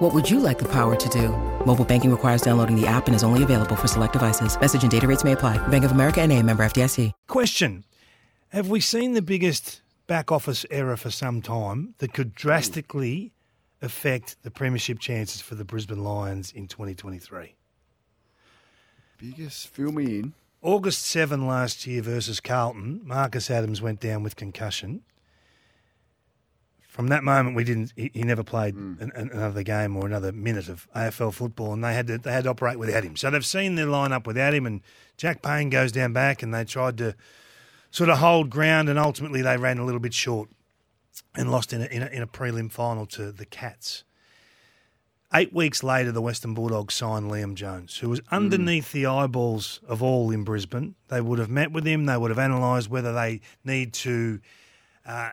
What would you like the power to do? Mobile banking requires downloading the app and is only available for select devices. Message and data rates may apply. Bank of America and a member FDIC. Question Have we seen the biggest back office error for some time that could drastically affect the premiership chances for the Brisbane Lions in 2023? Biggest, fill me in. August 7 last year versus Carlton, Marcus Adams went down with concussion. From that moment, we didn't. He, he never played an, an- another game or another minute of AFL football, and they had to they had to operate without him. So they've seen their lineup without him, and Jack Payne goes down back, and they tried to sort of hold ground, and ultimately they ran a little bit short and lost in a, in a, in a prelim final to the Cats. Eight weeks later, the Western Bulldogs signed Liam Jones, who was underneath the eyeballs of all in Brisbane. They would have met with him. They would have analysed whether they need to uh,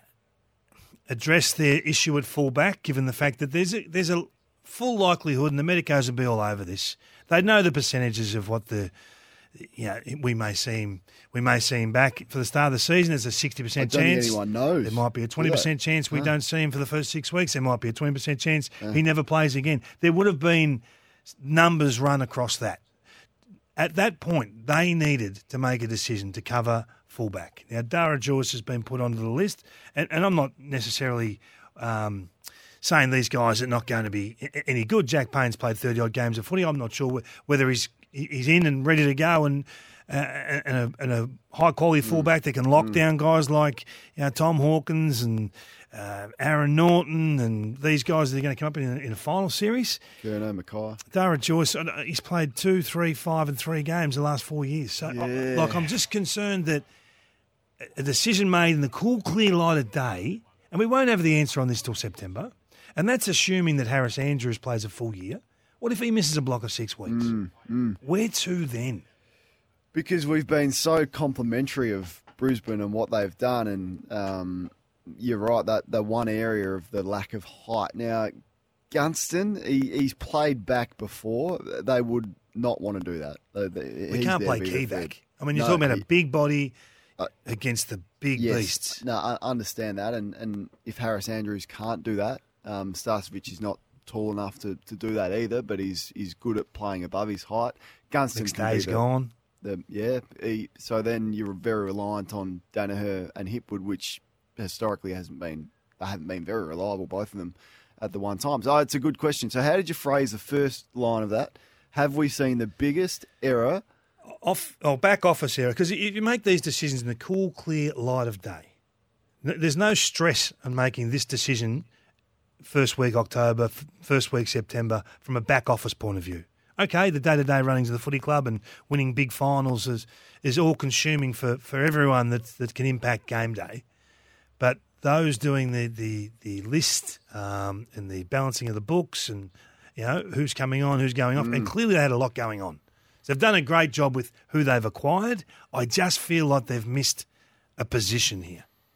address their issue at fullback, given the fact that there's a, there's a full likelihood, and the medicos will be all over this. They know the percentages of what the you know, we may see him. We may see him back for the start of the season. There's a sixty percent chance. anyone knows. There might be a twenty percent chance we No. don't see him for the first six weeks. There might be a twenty percent chance he never plays again. There would have been numbers run across that. At that point, they needed to make a decision to cover fullback. Now, Darragh Joyce has been put onto the list, and, and I'm not necessarily um, saying these guys are not going to be any good. Jack Payne's played 30 odd games of footy. I'm not sure whether he's he's in and ready to go and. Uh, and, a, and a high quality fullback that can lock down guys like you know, Tom Hawkins and uh, Aaron Naughton and these guys that are going to come up in a, in a final series. McKay. Darragh Joyce, uh, he's played two, three, five, and three games the last four years. So, I- like, I'm just concerned that a decision made in the cool, clear light of day, and we won't have the answer on this till September, and that's assuming that Harris Andrews plays a full year. What if he misses a block of six weeks? Where to then? Because we've been so complimentary of Brisbane and what they've done, and um, you're right that the one area of the lack of height. Now, Gunston, he, he's played back before. They would not want to do that. They- they- We can't play to be key back. I mean, you're No, talking about he- a big body against the big yes. beasts. No, I understand that, and, and if Harris Andrews can't do that, um, is not tall enough to, to do that either, but he's he's good at playing above his height. Gunston Next day's the- gone. The, yeah, he, so then you're very reliant on Daniher and Hipwood, which historically hasn't been they haven't been very reliable, both of them at the one time. So it's a good question. So how did you phrase the first line of that? Have we seen the biggest error? Off or back office error because you, you make these decisions in the cool, clear light of day. There's no stress on making this decision first week October, first week September from a back office point of view. Okay, the day to day runnings of the footy club and winning big finals is is all consuming for, for everyone that that can impact game day. But those doing the the the list um, and the balancing of the books and you know who's coming on, who's going off, and clearly they had a lot going on. They've done a great job with who they've acquired. I just feel like they've missed a position here.